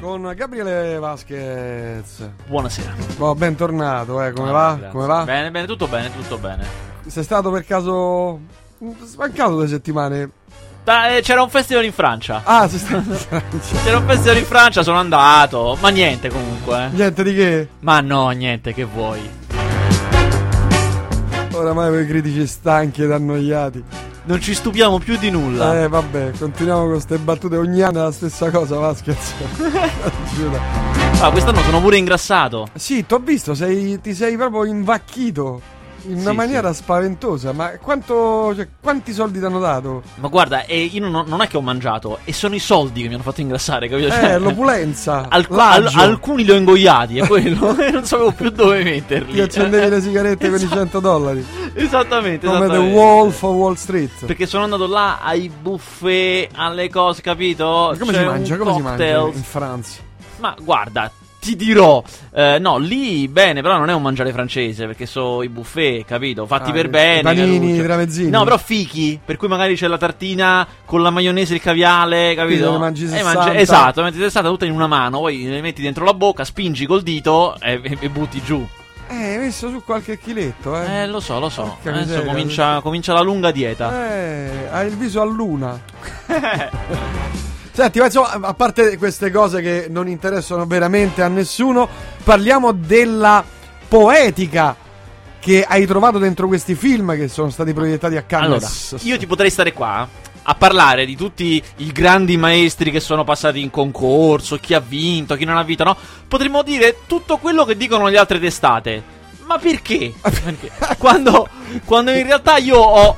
con Gabriele Vasquez. Buonasera. Oh, bentornato, eh, come Ah, va? grazie. Come va? Bene, bene, tutto bene, tutto bene. Sei stato per caso smancato due settimane? Da- eh, c'era un festival in Francia. Ah, sei stato in Francia. C'era un festival in Francia, sono andato. Ma niente comunque. eh. Niente di che? Ma no, niente, che vuoi. Oramai quei critici stanchi ed annoiati. Non ci stupiamo più di nulla. Eh, vabbè, continuiamo con queste battute. Ogni anno è la stessa cosa, Vasquez. Giuro. Ah, quest'anno sono pure ingrassato. Sì, ti ho visto, sei- ti sei proprio invacchito. In una Sì, maniera spaventosa, ma quanto, cioè, quanti soldi ti hanno dato? Ma guarda, eh, io non, non è che ho mangiato, e sono i soldi che mi hanno fatto ingrassare, capito? Eh, Cioè, l'opulenza. alc- al- alcuni li ho ingoiati, è quello. e non sapevo più dove metterli. Ti accendevi le sigarette con i Esatto. 100 dollari. Esattamente, Come The esattamente. Wolf of Wall Street. Perché sono andato là ai buffet, alle cose, capito? Ma come C'è si mangia? Come si mangia cocktail. in Francia? Ma guarda, ti dirò, eh, no, lì bene, però non è un mangiare francese, perché sono i buffet, capito? Fatti Ah, per bene. i panini, tramezzini. No, però fichi, per cui magari c'è la tartina con la maionese e il caviale, capito? Ne mangi E 60. esatto, metti 60 tutta in una mano, poi le metti dentro la bocca, spingi col dito e, e- e butti giù. Eh, hai messo su qualche chiletto, eh. Eh, lo so, lo so. Porca Adesso miseria. comincia, comincia la lunga dieta. Eh, hai il viso a luna. Senti, ma insomma, a parte queste cose che non interessano veramente a nessuno, parliamo della poetica che hai trovato dentro questi film che sono stati proiettati a Allora, Cannes. io ti potrei stare qua a parlare di tutti i grandi maestri che sono passati in concorso, chi ha vinto, chi non ha vinto, no? Potremmo dire tutto quello che dicono le altre testate. Ma perché? Perché quando, quando in realtà io ho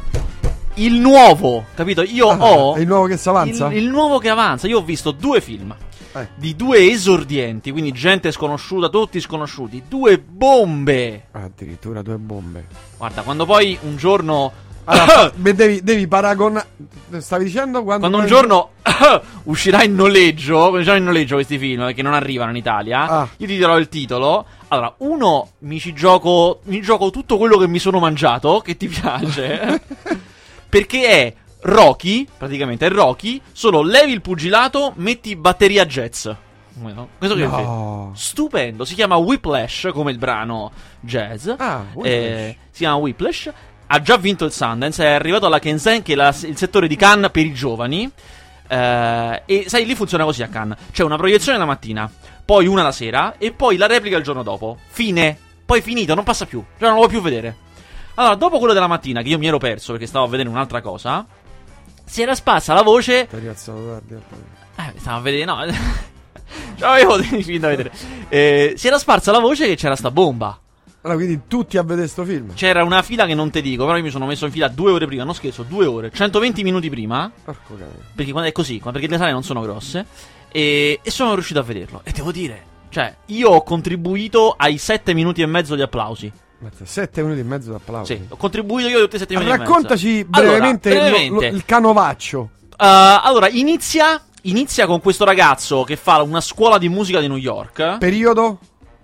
il nuovo, capito? Io Ah, ho è il nuovo che si avanza? il, il nuovo che avanza. Io ho visto due film Eh. di due esordienti, quindi gente sconosciuta, tutti sconosciuti, due bombe. Addirittura due bombe. Guarda, quando poi un giorno Allora, devi, devi paragonare. Stavi dicendo quando. Quando un giorno uscirà in noleggio, usciranno in noleggio questi film che non arrivano in Italia, Ah. io ti dirò il titolo. Allora, uno mi ci gioco, mi gioco tutto quello che mi sono mangiato, che ti piace, perché è Rocky, praticamente è Rocky, solo levi il pugilato, metti batteria jazz. Questo che No. Stupendo, si chiama Whiplash come il brano jazz. Ah, Whiplash. Eh, si chiama Whiplash. Ha già vinto il Sundance, è arrivato alla Kensen, che è la- il settore di Cannes per i giovani. Eh, e sai, lì funziona così a Cannes: c'è una proiezione la mattina, poi una la sera, e poi la replica il giorno dopo. Fine. Poi finito, non passa più. Cioè, non lo vuoi più vedere. Allora, dopo quello della mattina, che io mi ero perso perché stavo a vedere un'altra cosa, si era sparsa la voce Ti rialzato tardi. eh. eh, stavo a vedere, no. Cioè, avevo dei film da vedere. Eh, si era sparsa la voce che c'era sta bomba. Allora, quindi tutti a vedere sto film. C'era una fila che non te dico, però io mi sono messo in fila due ore prima, non scherzo, due ore, 120 minuti prima, Porco cane. perché quando è così, perché le sale non sono grosse, e, e sono riuscito a vederlo. E devo dire, cioè, io ho contribuito ai 7 minuti e mezzo di applausi. Sette minuti e mezzo d'applauso. Sì, ho contribuito io tutti i 7 minuti e mezzo. Raccontaci Allora, brevemente, lo- brevemente. lo- il canovaccio. Uh, allora, inizia, inizia con questo ragazzo che fa una scuola di musica di New York, Periodo?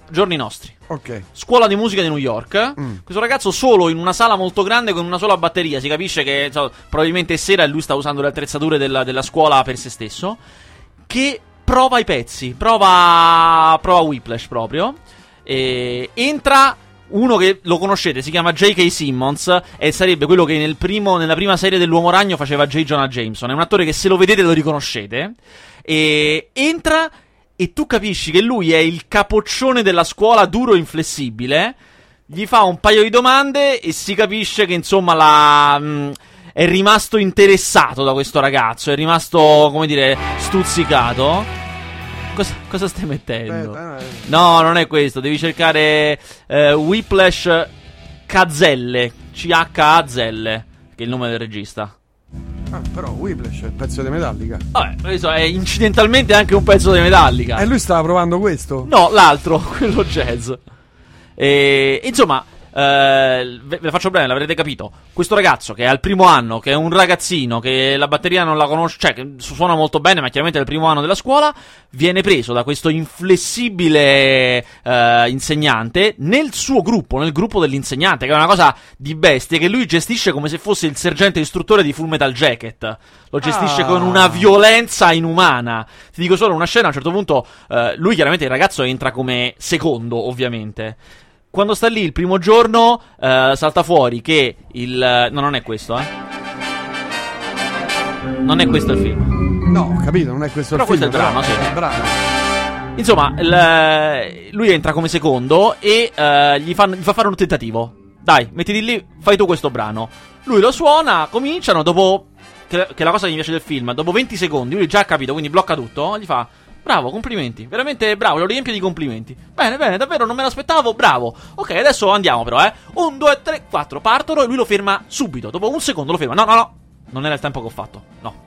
giorni nostri. Ok. Scuola di musica di New York. Mm. Questo ragazzo solo in una sala molto grande con una sola batteria. Si capisce che insomma, probabilmente è sera e lui sta usando le attrezzature della, della scuola per se stesso. Che prova i pezzi. Prova. Prova Whiplash proprio. E entra. Uno che lo conoscete, si chiama J.K. Simmons e sarebbe quello che nel primo, nella prima serie dell'Uomo Ragno faceva J. Jonah Jameson. È un attore che se lo vedete lo riconoscete. E entra e tu capisci che lui è il capoccione della scuola duro e inflessibile. Gli fa un paio di domande e si capisce che insomma la. mh, è rimasto interessato da questo ragazzo, è rimasto, come dire, stuzzicato. Cosa, cosa stai mettendo? Aspetta, eh. No, non è questo. Devi cercare eh, Whiplash Cazzelle. C-H-A-Zelle. Che è il nome del regista. Ah, però Whiplash è il pezzo di Metallica. Vabbè, questo è incidentalmente anche un pezzo di Metallica. E lui stava provando questo? No, l'altro, quello jazz. E, insomma, eh, ve, la faccio bene, l'avrete capito. Questo ragazzo che è al primo anno, che è un ragazzino, che la batteria non la conosce, cioè che suona molto bene, ma chiaramente è il primo anno della scuola, viene preso da questo inflessibile eh, insegnante nel suo gruppo, nel gruppo dell'insegnante, che è una cosa di bestie che lui gestisce come se fosse il sergente istruttore di Full Metal Jacket. Lo gestisce Ah. con una violenza inumana. Ti dico solo una scena, a un certo punto, eh, lui chiaramente il ragazzo entra come secondo, ovviamente. Quando sta lì il primo giorno, eh, salta fuori che il... No, non è questo, eh. Non è questo il film. No, ho capito, non è questo Però il film. questo è il brano, però- sì. brano. Insomma, il- lui entra come secondo e eh, gli, fa, gli fa fare un tentativo. Dai, mettiti lì, fai tu questo brano. Lui lo suona, cominciano, dopo... Che, che è la cosa che mi piace del film, dopo 20 secondi, lui già ha capito, quindi blocca tutto, gli fa... Bravo, complimenti, veramente bravo, lo riempio di complimenti. Bene, bene, davvero non me l'aspettavo, bravo. Ok, adesso andiamo però, eh. Un, due, tre, quattro, partono e lui lo ferma subito. Dopo un secondo lo ferma. No, no, no, non era il tempo che ho fatto. No.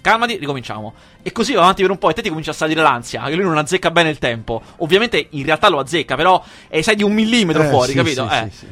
Calmati, ricominciamo. E così va avanti per un po' e te ti comincia a salire l'ansia, che lui non azzecca bene il tempo. Ovviamente in realtà lo azzecca, però è sai di un millimetro Eh, fuori, sì, capito? sì, eh. sì, sì.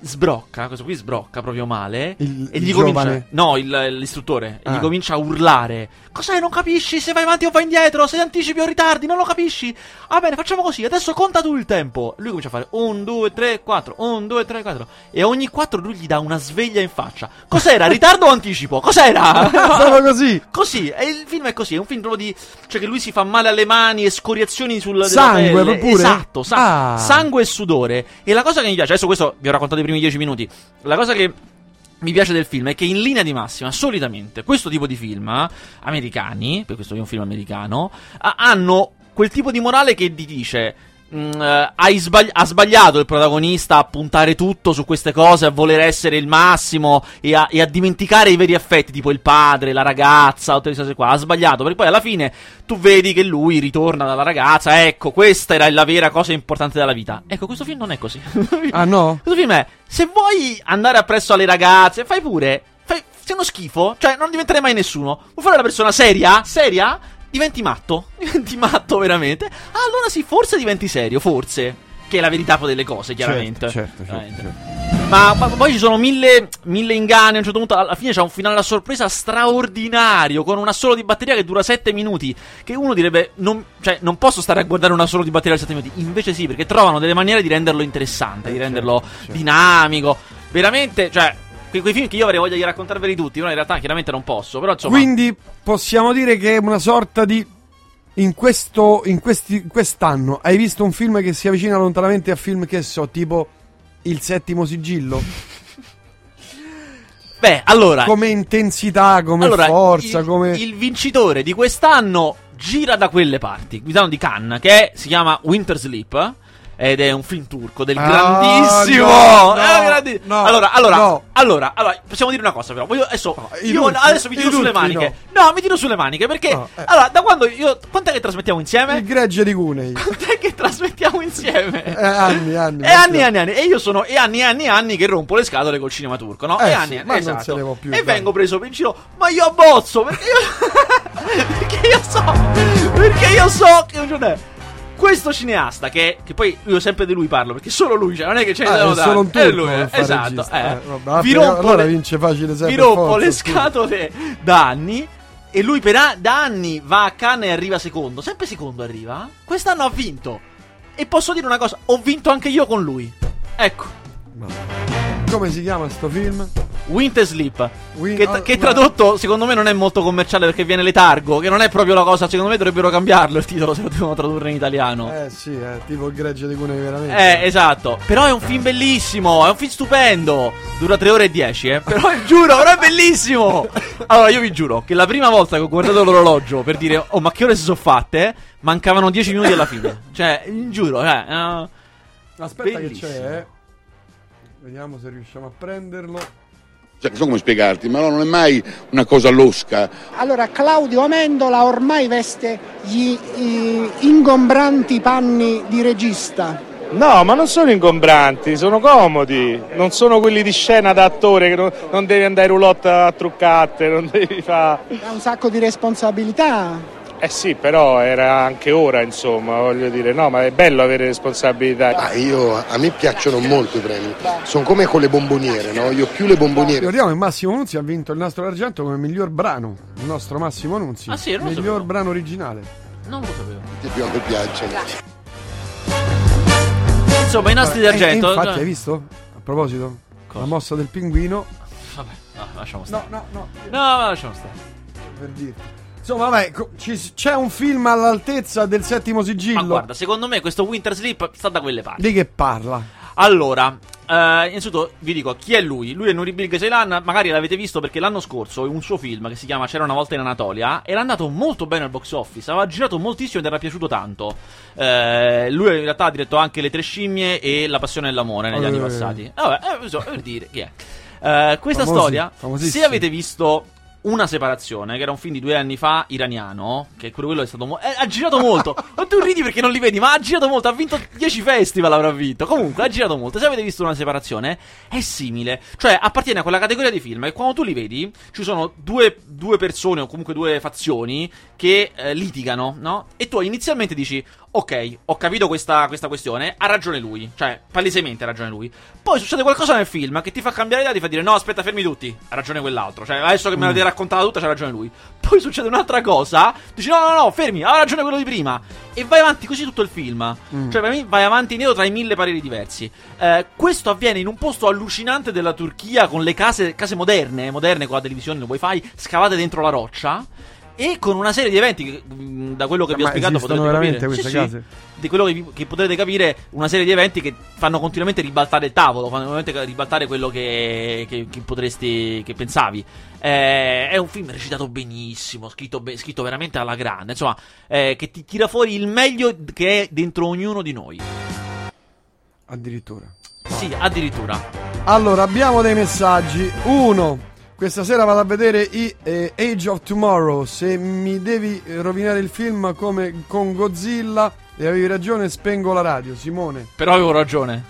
Sbrocca, questo qui sbrocca proprio male. Il- e gli comincia. giovane? No, il- l'istruttore. E Ah. gli comincia a urlare. Cos'è? Non capisci? Se vai avanti o vai indietro? Se anticipi o ritardi? Non lo capisci? Va bene, facciamo così. Adesso conta tu il tempo. Lui comincia a fare 1, 2, 3, 4. 1, 2, 3, 4. E ogni 4 lui gli dà una sveglia in faccia. Cos'era? Ritardo o anticipo? Cos'era? Solo così. Così, e il film è così, è un film proprio di... Cioè che lui si fa male alle mani e scoriazioni sul... Sangue, pure? Esatto, sa- Ah. sangue e sudore. E la cosa che mi piace, adesso questo vi ho raccontato primi dieci minuti, la cosa che mi piace del film è che in linea di massima, solitamente, questo tipo di film, eh, americani, per questo è un film americano, hanno quel tipo di morale che ti dice... mm, eh, sbagli- ha sbagliato il protagonista a puntare tutto su queste cose, a voler essere il massimo e a, e a dimenticare i veri affetti, tipo il padre, la ragazza, tutte queste cose qua. Ha sbagliato, perché poi alla fine tu vedi che lui ritorna dalla ragazza. Ecco, questa era la vera cosa importante della vita. Ecco, questo film non è così. Ah, no? Questo film è, se vuoi andare appresso alle ragazze, fai pure. Fai, sei uno schifo, cioè non diventerai mai nessuno. Vuoi fare una persona seria? Seria? Diventi matto. Diventi matto veramente. Ah, allora sì, forse diventi serio, forse. Che è la verità poi delle cose, chiaramente. Certo, certo, Veramente. certo. Ma, ma poi ci sono mille, mille inganni. A un certo punto, alla fine c'è un finale a sorpresa straordinario. Con un assolo di batteria che dura 7 minuti. Che uno direbbe: non, Cioè, non posso stare a guardare un assolo di batteria da 7 minuti. Invece sì, perché trovano delle maniere di renderlo interessante, Eh, di certo, renderlo certo. dinamico. Veramente, cioè. Que- Quei film che io avrei voglia di raccontarveli tutti, però in realtà chiaramente non posso. Però insomma. Quindi possiamo dire che è una sorta di. In questo. In questi, quest'anno hai visto un film che si avvicina lontanamente a film che so, tipo Il settimo sigillo? Beh, allora. Come intensità, come Allora, forza, il, come. il vincitore di quest'anno gira da quelle parti. Guidano di Cannes, che è- si chiama Winter Sleep. Ed è un film turco del Ah, grandissimo. no, no, grandi- no, allora, allora, no. allora, allora, possiamo dire una cosa, però. Voglio adesso, io adesso mi tiro sulle maniche. No. mi tiro sulle maniche perché. Eh. Allora, da quando io. Quant'è che trasmettiamo insieme? Il gregge di Cunei. Quant'è che trasmettiamo insieme? Eh, anni, anni. E anni anni anni. E io sono e anni anni anni che rompo le scatole col cinema turco, no? Eh e sì, anni e anni. ma non esatto. se ne può più, E vengo preso in giro. Ma io abbozzo perché io. perché io so. Perché io so che non è. Questo cineasta che, che poi io sempre di lui parlo perché solo lui, cioè non è che c'è Ah, da solo un è turco lui, fare esatto. eh. Eh, vabbè, vi allora rompo le, vince facile sempre, vi rompo forza, le scatole da anni e lui per a- da anni va a Cannes e arriva secondo. Sempre secondo arriva. Quest'anno ha vinto. E posso dire una cosa, ho vinto anche io con lui. Ecco, Come si chiama sto film? Winter Sleep. Win- che, ah, che guarda. tradotto secondo me non è molto commerciale perché viene letargo. Che non è proprio la cosa. Secondo me dovrebbero cambiarlo il titolo se lo devono tradurre in italiano. Eh sì, è tipo il gregge di Cunei veramente. Eh, esatto. Però è un film bellissimo. È un film stupendo. Dura 3 ore e 10, eh. Però giuro, però è bellissimo. Allora, io vi giuro che la prima volta che ho guardato l'orologio per dire, oh, ma che ore si sono fatte? Mancavano 10 minuti alla fine. Cioè, giuro, eh. eh. Aspetta Bellissimo. che c'è, eh. Vediamo se riusciamo a prenderlo. Cioè, non so come spiegarti, ma no, non è mai una cosa losca. Allora, Claudio Amendola ormai veste gli i- ingombranti panni di regista. No, ma non sono ingombranti, sono comodi. Non sono quelli di scena da attore che non, non devi andare in roulotte a truccate, non devi fare. Ha un sacco di responsabilità. Eh sì, però era anche ora, insomma, voglio dire, no, ma è bello avere responsabilità. Ah, io, a me piacciono molto i premi, sono come con le bomboniere, no? Io più le bomboniere. Ricordiamo che Massimo Nunzi ha vinto il nastro d'argento come miglior brano. Il nostro Massimo Nunzi. Ah, sì, non lo miglior sapevo. brano originale. Non lo sapevo. Ti più a me piacciono. Insomma, i nastri Eh, d'argento. infatti, hai visto? A proposito, Cosa? la mossa del pinguino. Vabbè, no, lasciamo stare. no, no. No, no, lasciamo stare. Per dirti. Insomma, vabbè, c'è un film all'altezza del settimo sigillo. Ma guarda, secondo me questo Winter Sleep sta da quelle parti. Di che parla? Allora, eh, innanzitutto vi dico chi è lui. Lui è Nuri Bilge Ceylan, magari l'avete visto perché l'anno scorso un suo film che si chiama C'era una volta in Anatolia era andato molto bene al box office, aveva girato moltissimo ed era piaciuto tanto. Eh, lui in realtà ha diretto anche Le tre scimmie e La passione dell'amore negli Eh. anni passati. Vabbè, eh, insomma, per dire chi è. Eh, questa Famosi, storia, se avete visto una separazione, che era un film di due anni fa, iraniano, che quello, quello è stato mo- eh, ha girato molto. Tu ridi perché non li vedi, ma ha girato molto, ha vinto 10 festival, avrà vinto. Comunque, ha girato molto. Se avete visto una separazione, è simile. Cioè, appartiene a quella categoria di film che quando tu li vedi, ci sono due, due persone o comunque due fazioni che eh, litigano, no? E tu inizialmente dici, ok, ho capito questa, questa questione, ha ragione lui. Cioè, palesemente ha ragione lui. Poi succede qualcosa nel film che ti fa cambiare idea, ti fa dire, no, aspetta, fermi tutti, ha ragione quell'altro. Cioè, adesso che me l'avete raccontata tutta, c'ha ragione lui. Poi succede un'altra cosa, dici, no, no, no, fermi, ha ragione quello di prima. E vai avanti così tutto il film. Cioè, per me vai avanti indietro tra i mille pareri diversi. Eh, questo avviene in un posto allucinante della Turchia con le case, case moderne, moderne con la televisione, il wifi, scavate dentro la roccia. E con una serie di eventi che, mh, da quello che vi ho spiegato potrete capire. Sì, sì. di quello che, vi- che potrete capire, una serie di eventi che fanno continuamente ribaltare il tavolo, fanno continuamente ribaltare quello che, che- che potresti, che pensavi. Eh, è un film recitato benissimo, scritto, be- scritto veramente alla grande, insomma, eh, che ti tira fuori il meglio che è dentro ognuno di noi. Addirittura. Sì, addirittura. Allora, abbiamo dei messaggi. Uno. Questa sera vado a vedere i eh, Age of Tomorrow. Se mi devi eh, rovinare il film come con Godzilla e avevi ragione, spengo la radio. Simone. Però avevo ragione.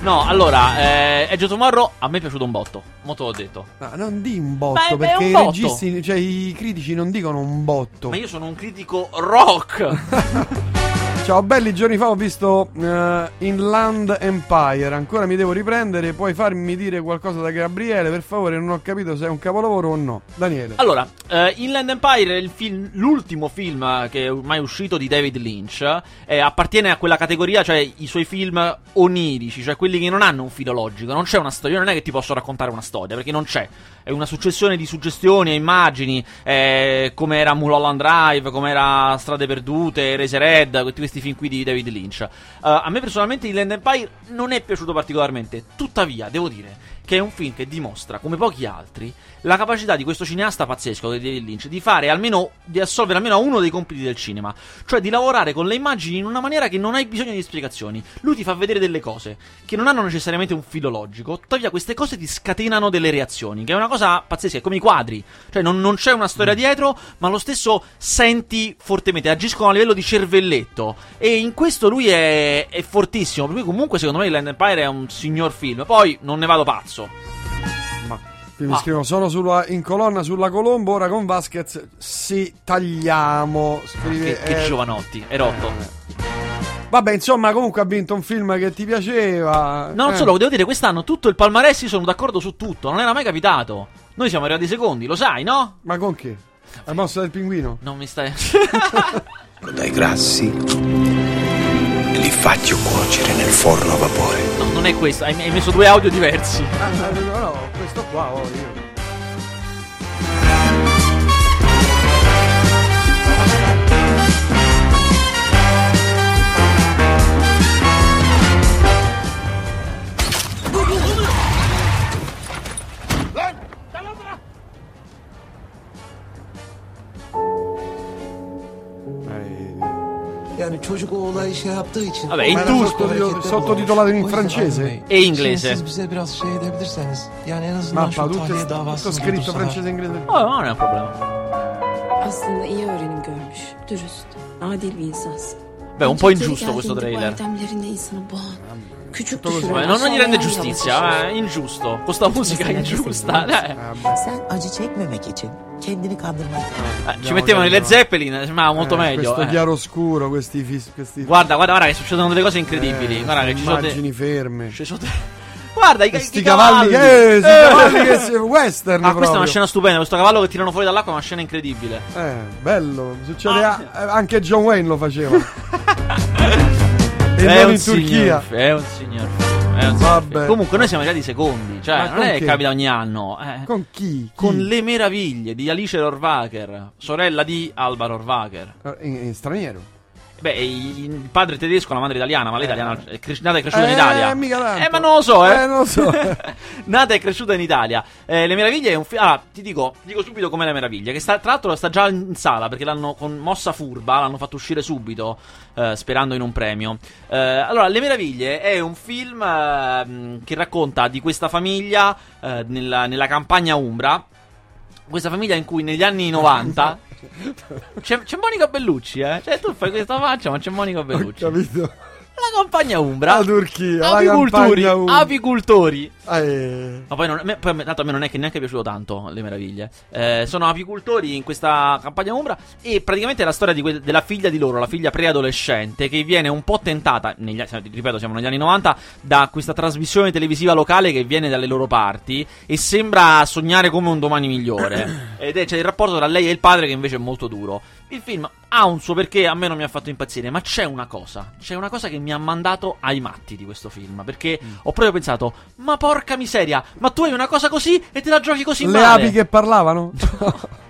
No, allora, eh, Edge of Tomorrow a me è piaciuto un botto, molto l'ho detto. No, non di un botto, Ma è perché un i botto. registi, cioè i critici non dicono un botto. Ma io sono un critico rock. Ciao, belli giorni fa ho visto eh, Inland Empire. Ancora mi devo riprendere. Puoi farmi dire qualcosa da Gabriele? Per favore, non ho capito se è un capolavoro o no. Daniele. Allora, eh, Inland Empire è il film- l'ultimo film eh, che è mai uscito di David Lynch. eh, appartiene a quella categoria, cioè i suoi film onirici, cioè quelli che non hanno un filo logico. Non c'è una storia, non è che ti posso raccontare una storia, perché non c'è. È una successione di suggestioni e immagini, eh, come era Mulholland Drive, come era Strade Perdute, Eraserhead, tutti questi film qui di David Lynch. Eh, a me personalmente Inland Empire non è piaciuto particolarmente, tuttavia devo dire che è un film che dimostra, come pochi altri, la capacità di questo cineasta pazzesco di David Lynch di fare almeno, di assolvere almeno uno dei compiti del cinema, cioè di lavorare con le immagini in una maniera che non hai bisogno di spiegazioni. Lui ti fa vedere delle cose che non hanno necessariamente un filo logico, tuttavia queste cose ti scatenano delle reazioni, che è una cosa pazzesca, è come i quadri, cioè non, non c'è una storia dietro, ma lo stesso senti fortemente, agiscono a livello di cervelletto, e in questo lui è, è fortissimo, per cui comunque secondo me Land Empire è un signor film, poi non ne vado pazzo. Ma qui mi scrivono sono sulla- in colonna sulla Colombo. Ora con Vasquez si tagliamo. Scrive, Che, che eh, giovanotti, è rotto. Vabbè, insomma, comunque ha vinto un film che ti piaceva. No, non Eh. solo, devo dire, quest'anno tutto il palmarès sono d'accordo su tutto, non era mai capitato. Noi siamo arrivati secondi, lo sai, no? Ma con che? La mossa del pinguino? Non mi stai... dai grassi faccio cuocere nel forno a vapore. no, non è questo, hai, messo due audio diversi. Ah, no, no, questo qua, oh, io. Vabbè, in Ma era turco sottotitolo- sottotitolato in francese? e inglese. Siz bize biraz şey edebilirseniz. Yani en azından Mappa, şu tutto, tahliye tutto scritto francese e inglese. Oh, non è un problema. Aslında iyi öğrenim görmüş, dürüst, adil bir insansın. Beh, un po' ingiusto questo trailer. Tutto così. non, non gli rende giustizia, yaşıyor. eh, ingiusto. Con sta musica ingiusta. eh. Sen acı çekmemek için kendini kandırmak. Eh, ci mettevano i Led Zeppelin, sembrava molto Eh, meglio. Questo eh. chiaroscuro, questi, fis- questi Guarda, guarda, guarda che succedono delle cose incredibili. eh, guarda che ci sono immagini ferme. ci sono de- Guarda i, ca- Sti i cavalli, cavalli. eh, Eh. cavalli che si- western Ah, questa è una scena stupenda. Questo cavallo che tirano fuori dall'acqua è una scena incredibile. Eh, bello, succede Ah. a- anche John Wayne lo faceva. e è non un in Turchia. signor- è un signor. Vabbè. Comunque, noi siamo arrivati secondi. Cioè, non con è che capita ogni anno. eh. Con chi? Con Chi? le meraviglie di Alice Rohrwacher, sorella di Alba Rohrwacher. Eh, In, in straniero. Beh, il padre tedesco, la madre italiana, ma lei italiana è cres- nata e cresciuta Eh, in Italia. mica tanto. Eh, ma non lo so, eh. Eh, non lo so. nata e cresciuta in Italia. Eh, Le Meraviglie è un film. Ah, ti dico, ti dico subito com'è Le Meraviglie. Che sta, tra l'altro sta già in sala perché l'hanno con mossa furba, l'hanno fatto uscire subito, eh, sperando in un premio. Eh, allora, Le Meraviglie è un film eh, che racconta di questa famiglia eh, nella, nella campagna Umbra. Questa famiglia in cui negli anni 90 c'è, c'è Monica Bellucci, eh? Cioè, tu fai questa faccia, ma c'è Monica Ho Bellucci. capito. La campagna Umbra. La Turchia, la apicultori, campagna Umbra. apicultori. Eh, Ma poi, non, me- poi tanto a me non è che neanche è piaciuto tanto le meraviglie. Eh, sono apicultori in questa campagna Umbra e praticamente è la storia di que- della figlia di loro, la figlia preadolescente, che viene un po' tentata, negli, ripeto, siamo negli anni 90, da questa trasmissione televisiva locale che viene dalle loro parti e sembra sognare come un domani migliore. Ed è c'è il rapporto tra lei e il padre che invece è molto duro. Il film ha un suo perché, a me non mi ha fatto impazzire, ma c'è una cosa, c'è una cosa che mi ha mandato ai matti di questo film, perché ho proprio pensato, ma porca miseria, ma tu hai una cosa così e te la giochi così le male. api che parlavano?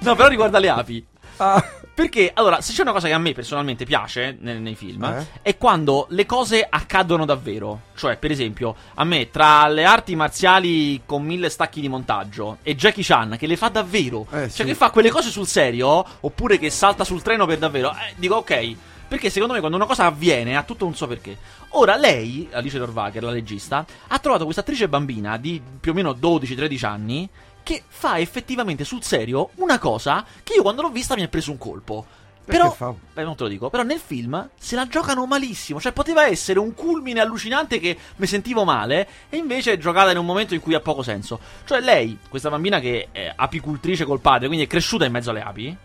No, però riguarda le api. Ah, Perché, allora, se c'è una cosa che a me personalmente piace nei, nei film, Eh? è quando le cose accadono davvero. Cioè, per esempio, a me, tra le arti marziali con mille stacchi di montaggio e Jackie Chan, che le fa davvero, Eh, cioè sì. che fa quelle cose sul serio, oppure che salta sul treno per davvero, eh, dico ok. Perché secondo me quando una cosa avviene ha tutto un suo perché. Ora lei, Alice Rohrwacher, la regista, ha trovato questa attrice bambina di più o meno 12-13 anni che fa effettivamente sul serio una cosa che io quando l'ho vista mi ha preso un colpo. Però, beh, non te lo dico, però nel film se la giocano malissimo. Cioè, poteva essere un culmine allucinante che mi sentivo male, e invece è giocata in un momento in cui ha poco senso. Cioè, lei, questa bambina che è apicultrice col padre, quindi è cresciuta in mezzo alle api,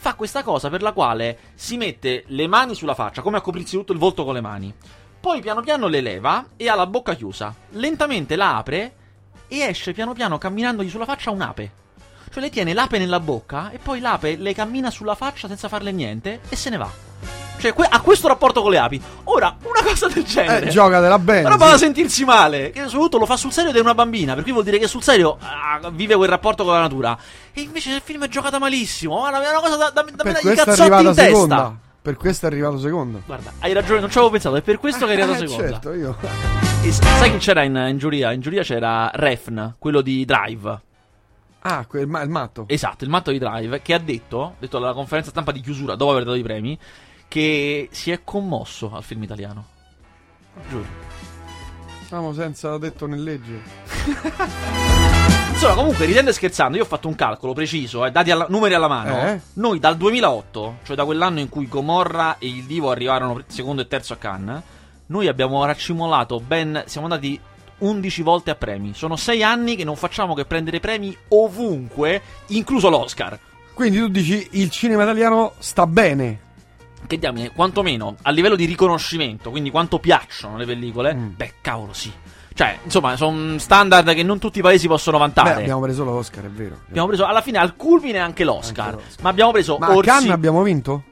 fa questa cosa per la quale si mette le mani sulla faccia, come a coprirsi tutto il volto con le mani. Poi piano piano le leva e ha la bocca chiusa. Lentamente la apre e esce piano piano camminandogli sulla faccia un'ape. Cioè lei tiene l'ape nella bocca e poi l'ape le cammina sulla faccia senza farle niente e se ne va. Cioè que- ha questo rapporto con le api. Ora, una cosa del genere. eh, giocatela bene. Roba sì. da sentirsi male. Che soprattutto lo fa sul serio ed è una bambina. Per cui vuol dire che sul serio ah, vive quel rapporto con la natura. E invece nel film è giocata malissimo. Guarda, è una cosa da, da, da Per mettere i cazzotti in testa. seconda. Per questo è arrivato secondo. Guarda, hai ragione, non ci avevo pensato. È per questo che è arrivato Eh, seconda. certo, io. E sai chi c'era in, in giuria? In giuria c'era Refn, quello di Drive. Ah, quel, ma, il matto. Esatto, il matto di Drive, che ha detto, detto alla conferenza stampa di chiusura, dopo aver dato i premi, che si è commosso al film italiano. Giuro. Siamo senza detto né legge. Insomma, comunque, ridendo e scherzando, io ho fatto un calcolo preciso, eh, dati alla, numeri alla mano. Eh? Noi dal 2008, cioè da quell'anno in cui Gomorra e il Divo arrivarono secondo e terzo a Cannes, noi abbiamo raccimolato ben. Siamo andati 11 volte a premi. Sono 6 anni che non facciamo che prendere premi ovunque, incluso l'Oscar. Quindi tu dici il cinema italiano sta bene. Che diamine, quantomeno a livello di riconoscimento, quindi quanto piacciono le pellicole, Mm. beh, cavolo, sì. Cioè, insomma, sono standard che non tutti i paesi possono vantare. Beh, abbiamo preso l'Oscar, è vero. Abbiamo preso alla fine al culmine anche l'Oscar. Anche l'Oscar. Ma abbiamo preso Ma a Orsi. Cannes abbiamo vinto?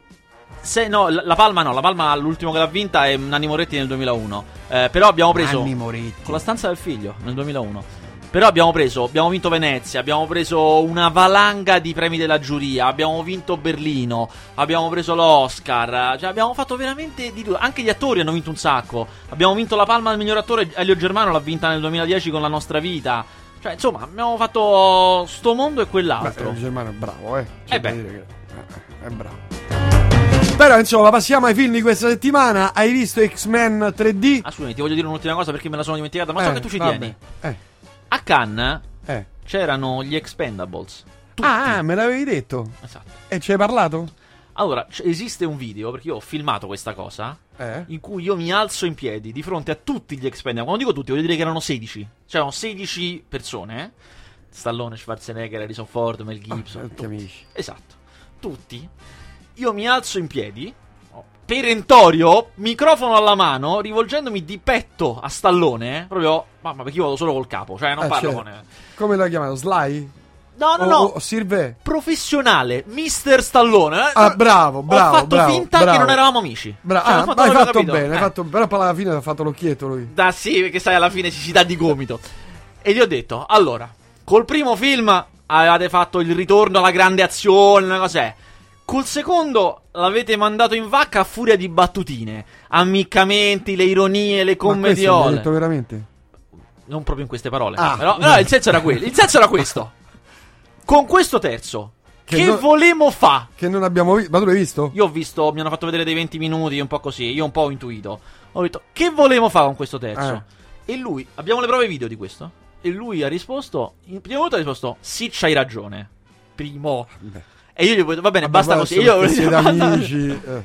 Se, no, la, la Palma no, la Palma l'ultimo che l'ha vinta è Nanni Moretti nel 2001. Eh, però abbiamo preso Nanni Moretti. con la stanza del figlio nel 2001. Però abbiamo preso, abbiamo vinto Venezia, abbiamo preso una valanga di premi della giuria, abbiamo vinto Berlino, abbiamo preso l'Oscar, cioè abbiamo fatto veramente di tutto. Anche gli attori hanno vinto un sacco. Abbiamo vinto la Palma del miglior attore, Elio Germano l'ha vinta nel 2010 con La nostra vita. Cioè, insomma, abbiamo fatto sto mondo e Beh, quell'altro. il Germano è bravo, eh. C'è Eh da beh. dire che- eh, è bravo. Però insomma, passiamo ai film di questa settimana. Hai visto X-Men 3D? Ah, scusami, ti voglio dire un'ultima cosa perché me la sono dimenticata, ma so Eh, che tu ci vabbè. tieni. Eh, A Cannes eh. c'erano gli Expendables. Tutti. Ah, ah, me l'avevi detto. Esatto. E ci hai parlato? Allora, c- esiste un video, perché io ho filmato questa cosa, Eh? in cui io mi alzo in piedi di fronte a tutti gli Expendables. Quando dico tutti, voglio dire che erano 16. C'erano 16 persone. Stallone, Schwarzenegger, Harrison Ford, Mel Gibson. Ah, tutti. amici. Esatto. Tutti. Io mi alzo in piedi, perentorio, microfono alla mano, rivolgendomi di petto a Stallone, eh, proprio, mamma, perché io vado solo col capo, cioè non Eh, parlo certo. con... Come l'ha chiamato? Sly? No, no, o, no, o Sirve? professionale, Mister Stallone. eh. Ah, bravo, bravo, Ho fatto bravo, finta bravo. che non eravamo amici. Bra- Cioè, ah, fatto- hai fatto bene, hai Eh. fatto, però poi alla fine ha fatto l'occhietto lui. Da sì, perché sai, alla fine ci si dà di gomito. E gli ho detto, allora, col primo film avevate fatto il ritorno alla grande azione, una cos'è? Col secondo l'avete mandato in vacca a furia di battutine, ammiccamenti, le ironie, le Ma commediole. detto veramente? Non proprio in queste parole. Ah. però, però il senso era quello. Il senso era questo. Con questo terzo, Che che, no- volemo fa? Che non abbiamo visto. Ma tu l'hai visto? Io ho visto, mi hanno fatto vedere dei 20 minuti, un po' così, io un po' ho intuito. Ho detto, che volemo fare con questo terzo? E lui, abbiamo le prove video di questo? E lui ha risposto, in prima volta ha risposto, sì, c'hai ragione. Primo. E io gli ho detto, va bene, Vabbè, basta così. Io siete basta- amici. eh.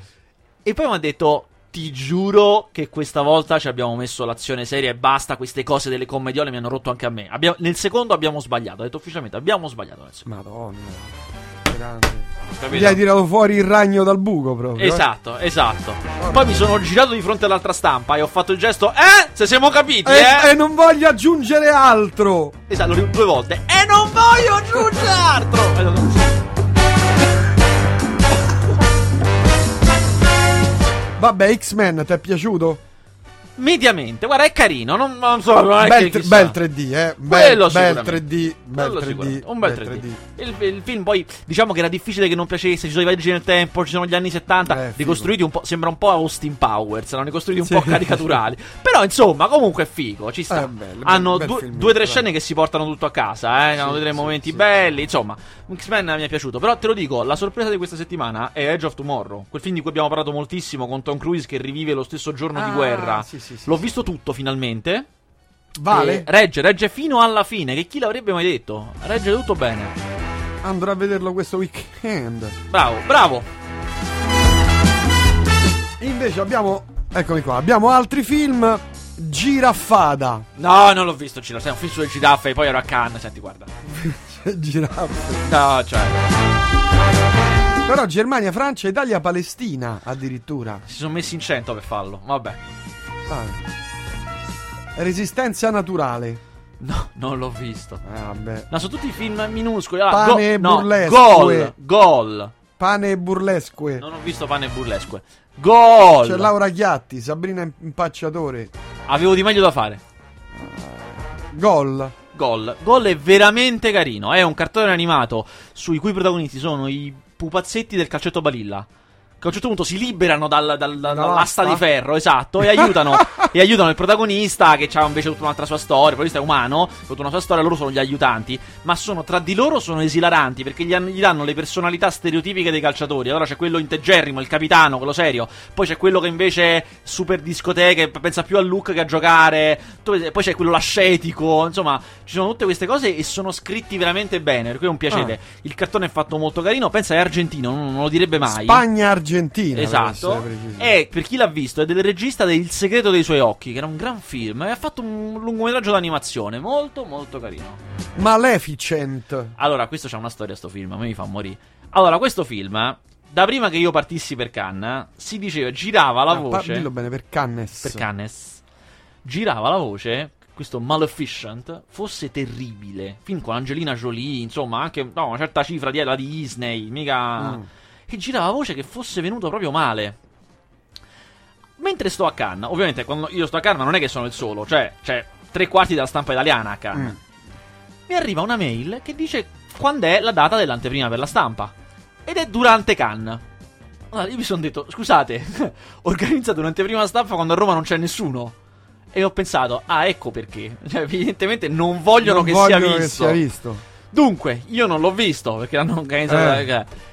E poi mi ha detto, ti giuro che questa volta ci abbiamo messo l'azione seria e basta, queste cose delle commediole mi hanno rotto anche a me. Abbiamo- nel secondo abbiamo sbagliato, ha detto ufficialmente, abbiamo sbagliato nel secondo. Madonna. Grande. Capito? Gli hai tirato fuori il ragno dal buco proprio. eh? Esatto, esatto. Poi mi sono girato di fronte all'altra stampa e ho fatto il gesto, eh, se siamo capiti, E, eh. e non voglio aggiungere altro. Esatto, due volte. E non voglio aggiungere altro. Vabbè, X-Men, ti è piaciuto? Mediamente, guarda, è carino. Non, non so, non è Bel, che bel 3D, eh. Bel, bel sicuramente. 3D. Bel Quello 3D. sicuramente, Un bel 3D. Il, il film poi diciamo che era difficile che non piacesse, ci sono i viaggi nel tempo, ci sono gli anni 70, Eh, ricostruiti un po', sembra un po' Austin Powers, erano ricostruiti un Sì. po' caricaturali. Però insomma, comunque è figo, ci sta. Eh, bello, Hanno bel- bel due, o tre scene che si portano tutto a casa, eh, hanno due o tre sì, momenti sì, belli, insomma. X-Men mi è piaciuto, però te lo dico, la sorpresa di questa settimana è Edge of Tomorrow, quel film di cui abbiamo parlato moltissimo con Tom Cruise che rivive lo stesso giorno di Ah, guerra. sì, sì, sì, L'ho visto tutto finalmente. Vale? Regge, regge fino alla fine. Che chi l'avrebbe mai detto? Regge tutto bene. Andrò a vederlo questo weekend. Bravo, bravo. Invece abbiamo. Eccomi qua. Abbiamo altri film. Giraffada. No, non l'ho visto. Ciro. Sei un film sulle giraffe. E poi ero a Cannes. Senti, guarda. Giraffe. No, cioè. Però Germania, Francia, Italia, Palestina addirittura. Si sono messi in cento per farlo. Vabbè. Ah. Resistenza naturale. No, non l'ho visto. Vabbè. No, sono tutti film minuscoli. Ah, Pane go- no, burlesque. Gol. Gol. Pane e burlesque. Non ho visto pane burlesque. Gol. C'è Laura Chiatti, Sabrina Impacciatore. Avevo di meglio da fare. Gol. Gol. Gol è veramente carino. È un cartone animato sui cui protagonisti sono i pupazzetti del calcetto balilla. Che a un certo punto si liberano dal- dal- dall'asta di ferro, esatto, e aiutano, e aiutano il protagonista che ha invece tutta un'altra sua storia. Il protagonista è umano, tutta una sua storia, loro sono gli aiutanti. Ma sono tra di loro sono esilaranti perché gli, gli danno le personalità stereotipiche dei calciatori. Allora c'è quello integerrimo, il capitano, quello serio. Poi c'è quello che invece è super discoteche, pensa più a look che a giocare. Poi c'è quello l'ascetico. Insomma, ci sono tutte queste cose e sono scritti veramente bene. Per cui è un piacere. Il cartone è fatto molto carino. Pensa è argentino, non, non lo direbbe mai. Spagna-Argentina. Per Esatto. E per chi l'ha visto è del regista del Segreto dei suoi occhi, che era un gran film. E ha fatto un lungometraggio d'animazione. Molto, molto carino. Maleficent. Allora, questo c'ha una storia, sto film. A me mi fa morire. Allora, questo film. Da prima che io partissi per Cannes, si diceva, girava la Ah, voce. dillo bene, per Cannes. per Cannes. Girava la voce. Questo Maleficent fosse terribile. Film con Angelina Jolie, insomma, anche no, una certa cifra di la di Disney. Mica. Mm. Che girava voce che fosse venuto proprio male. Mentre sto a Cannes, ovviamente quando io sto a Cannes ma non è che sono il solo, cioè c'è tre quarti della stampa italiana a Cannes. Mm. Mi arriva una mail che dice quando è la data dell'anteprima per la stampa. Ed è durante Cannes. Allora io mi sono detto, scusate, organizzate un'anteprima stampa quando a Roma non c'è nessuno. E ho pensato, ah ecco perché. Cioè, evidentemente non vogliono, Non che, vogliono sia che visto. sia visto. Dunque, io non l'ho visto perché l'hanno organizzato. Eh.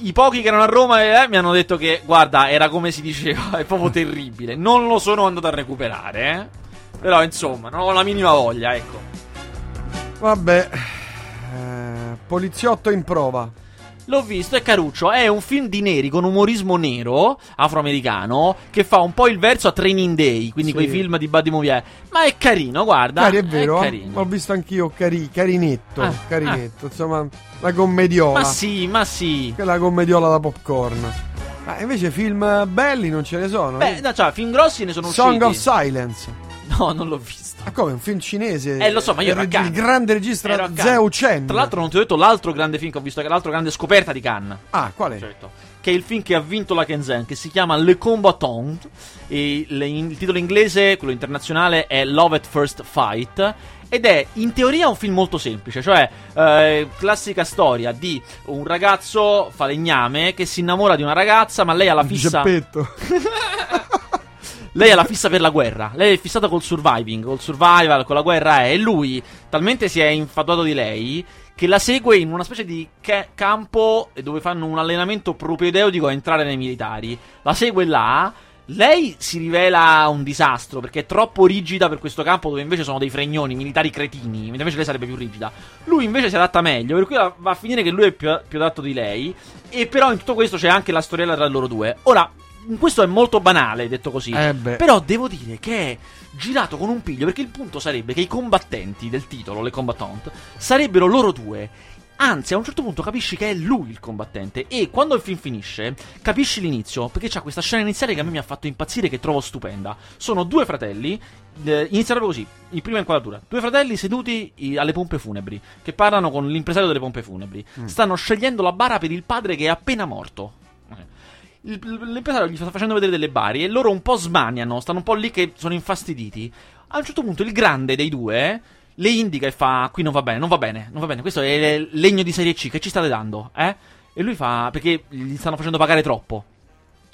I pochi che erano a Roma eh, mi hanno detto che, guarda, era come si diceva, è proprio terribile. Non lo sono andato a recuperare, eh. Però, insomma, non ho la minima voglia, ecco. Vabbè. Eh, poliziotto in prova. L'ho visto, è caruccio. È un film di neri con umorismo nero afroamericano che fa un po' il verso a Training Day, quindi Sì. quei film di Buddy Movie. Ma è carino, guarda. Cari, è vero, carino. ho visto anch'io cari, carinetto, Ah, carinetto, insomma, la commediola. Ma sì, ma sì. Quella commediola da popcorn. Ma invece film belli non ce ne sono. Beh, no, cioè, film grossi ne sono Song of usciti. Silence. No, non l'ho visto. Ma come? Un film cinese? Eh, lo so, ma io ero a il, il grande regista. Zhao Chen. Tra l'altro, non ti ho detto l'altro grande film che ho visto, che è l'altro grande scoperta di Cannes. Ah, qual è? Certo. Che è il film che ha vinto la Kenzen, che si chiama Le Combattant. E le- il titolo inglese, quello internazionale, è Love at First Fight. Ed è in teoria un film molto semplice, cioè eh, classica storia di un ragazzo falegname che si innamora di una ragazza, ma lei ha la fissa. Geppetto. Lei ha la fissa per la guerra. Lei è fissata col surviving, col survival, con la guerra è. E lui talmente si è infatuato di lei che la segue in una specie di ca- campo dove fanno un allenamento propedeutico a entrare nei militari. La segue là. Lei si rivela un disastro perché è troppo rigida per questo campo dove invece sono dei fregnoni, militari cretini, mentre invece lei sarebbe più rigida. Lui invece si adatta meglio, per cui va a finire che lui è più, più adatto di lei. E però in tutto questo c'è anche la storiella tra loro due. Ora, questo è molto banale, detto così. Eh. Però devo dire che è girato con un piglio, perché il punto sarebbe che i combattenti del titolo, le combattant, sarebbero loro due. Anzi, a un certo punto capisci che è lui il combattente. E quando il film finisce, capisci l'inizio. Perché c'ha questa scena iniziale che a me mi ha fatto impazzire, che trovo stupenda. Sono due fratelli. eh, inizia così, in prima inquadratura. Due fratelli seduti alle pompe funebri. Che parlano con l'impresario delle pompe funebri. Stanno scegliendo la bara per il padre che è appena morto. L'impresario gli sta facendo vedere delle bari e loro un po' smaniano, stanno un po' lì che sono infastiditi. A un certo punto il grande dei due le indica e fa: Qui non va bene, non va bene, non va bene. Questo è legno di serie C che ci state dando, eh? E lui fa: Perché gli stanno facendo pagare troppo.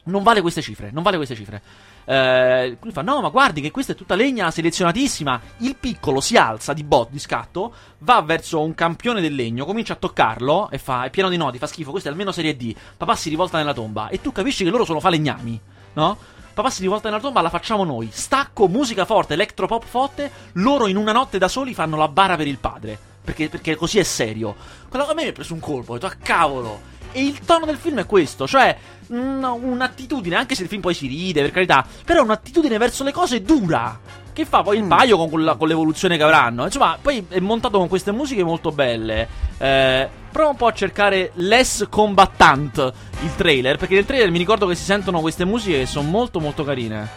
Non vale queste cifre, non vale queste cifre. Eh, lui fa: No, ma guardi che questa è tutta legna selezionatissima. Il piccolo si alza di bot, di scatto, va verso un campione del legno, comincia a toccarlo e fa: È pieno di nodi, fa schifo. Questa è almeno serie D. Papà si rivolta nella tomba. E tu capisci che loro sono falegnami, no? Papà si rivolta nella tomba, la facciamo noi. Stacco, musica forte, electropop forte. Loro in una notte da soli fanno la bara per il padre. Perché, perché così è serio. Quello a me mi ha preso un colpo. Ho detto, ah cavolo. E il tono del film è questo, cioè mm, un'attitudine, anche se il film poi si ride, per carità, però un'attitudine verso le cose dura. Che fa poi il paio con, quella- con l'evoluzione che avranno. Insomma, poi è montato con queste musiche molto belle. Eh, prova un po' a cercare Less Combattant il trailer, perché nel trailer mi ricordo che si sentono queste musiche che sono molto molto carine.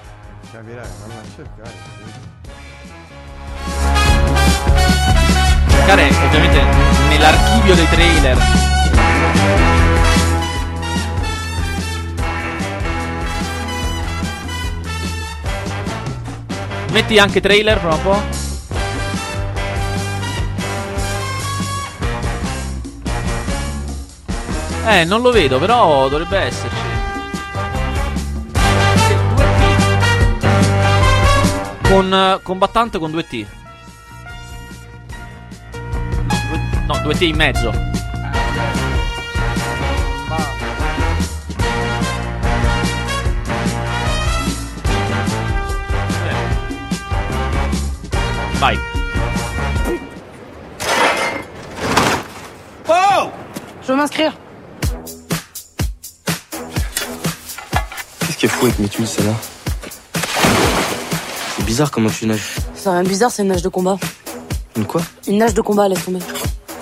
Capirai, vanno a cercare. Cercare ovviamente nell'archivio dei trailer. Metti anche trailer, prova un po'. Eh, non lo vedo, però dovrebbe esserci. Con eh, combattante con 2T. Due- No, 2T in mezzo. Vai. Je veux m'inscrire. Qu'est-ce qui est fou avec Métul, celle-là C'est bizarre comment tu nages. C'est rien de bizarre, c'est une nage de combat. Une quoi Une nage de combat, laisse tomber.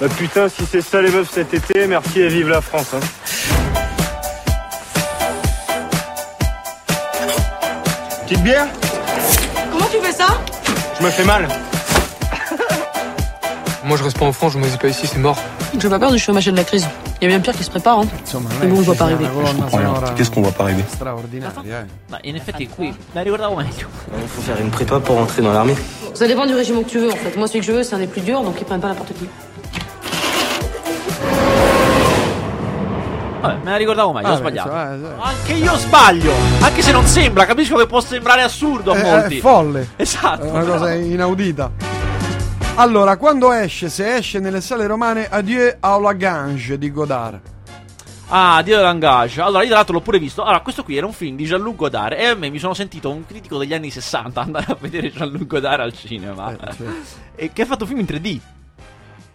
Bah putain, si c'est ça les meufs cet été, merci et vive la France. Hein. Petite bière? Comment tu fais ça? Je me fais mal. Moi, je reste pas en France, je me dis pas ici, c'est mort. J'ai pas peur du chômage et de la crise. Il y a bien pire qui se prépare, hein. Mais bon, vois ci pas arriver. Qu'est-ce qu'on voit pas arriver meglio. Il faut faire une prépa pour rentrer dans l'armée. Ça dépend du régiment que tu veux, en fait. Moi, celui que je veux, c'est un des plus durs, donc ils prennent pas n'importe qui. Vabbè, me la ricordavo ho Ah, sbagliato. beh, insomma, eh, Anche io sbaglio. Anche se non sembra, capisco che può sembrare assurdo a eh, molti. È folle. Esatto. È una però- cosa inaudita. Allora, quando esce, se esce nelle sale romane, Adieu à la Gange di Godard. Ah, Dio dell'Angage. Allora, io tra l'altro l'ho pure visto. Allora, questo qui era un film di Jean-Luc Godard. E a me mi sono sentito un critico degli anni 60 andare a vedere Jean-Luc Godard al cinema. Eh, certo. E che ha fatto film in 3D.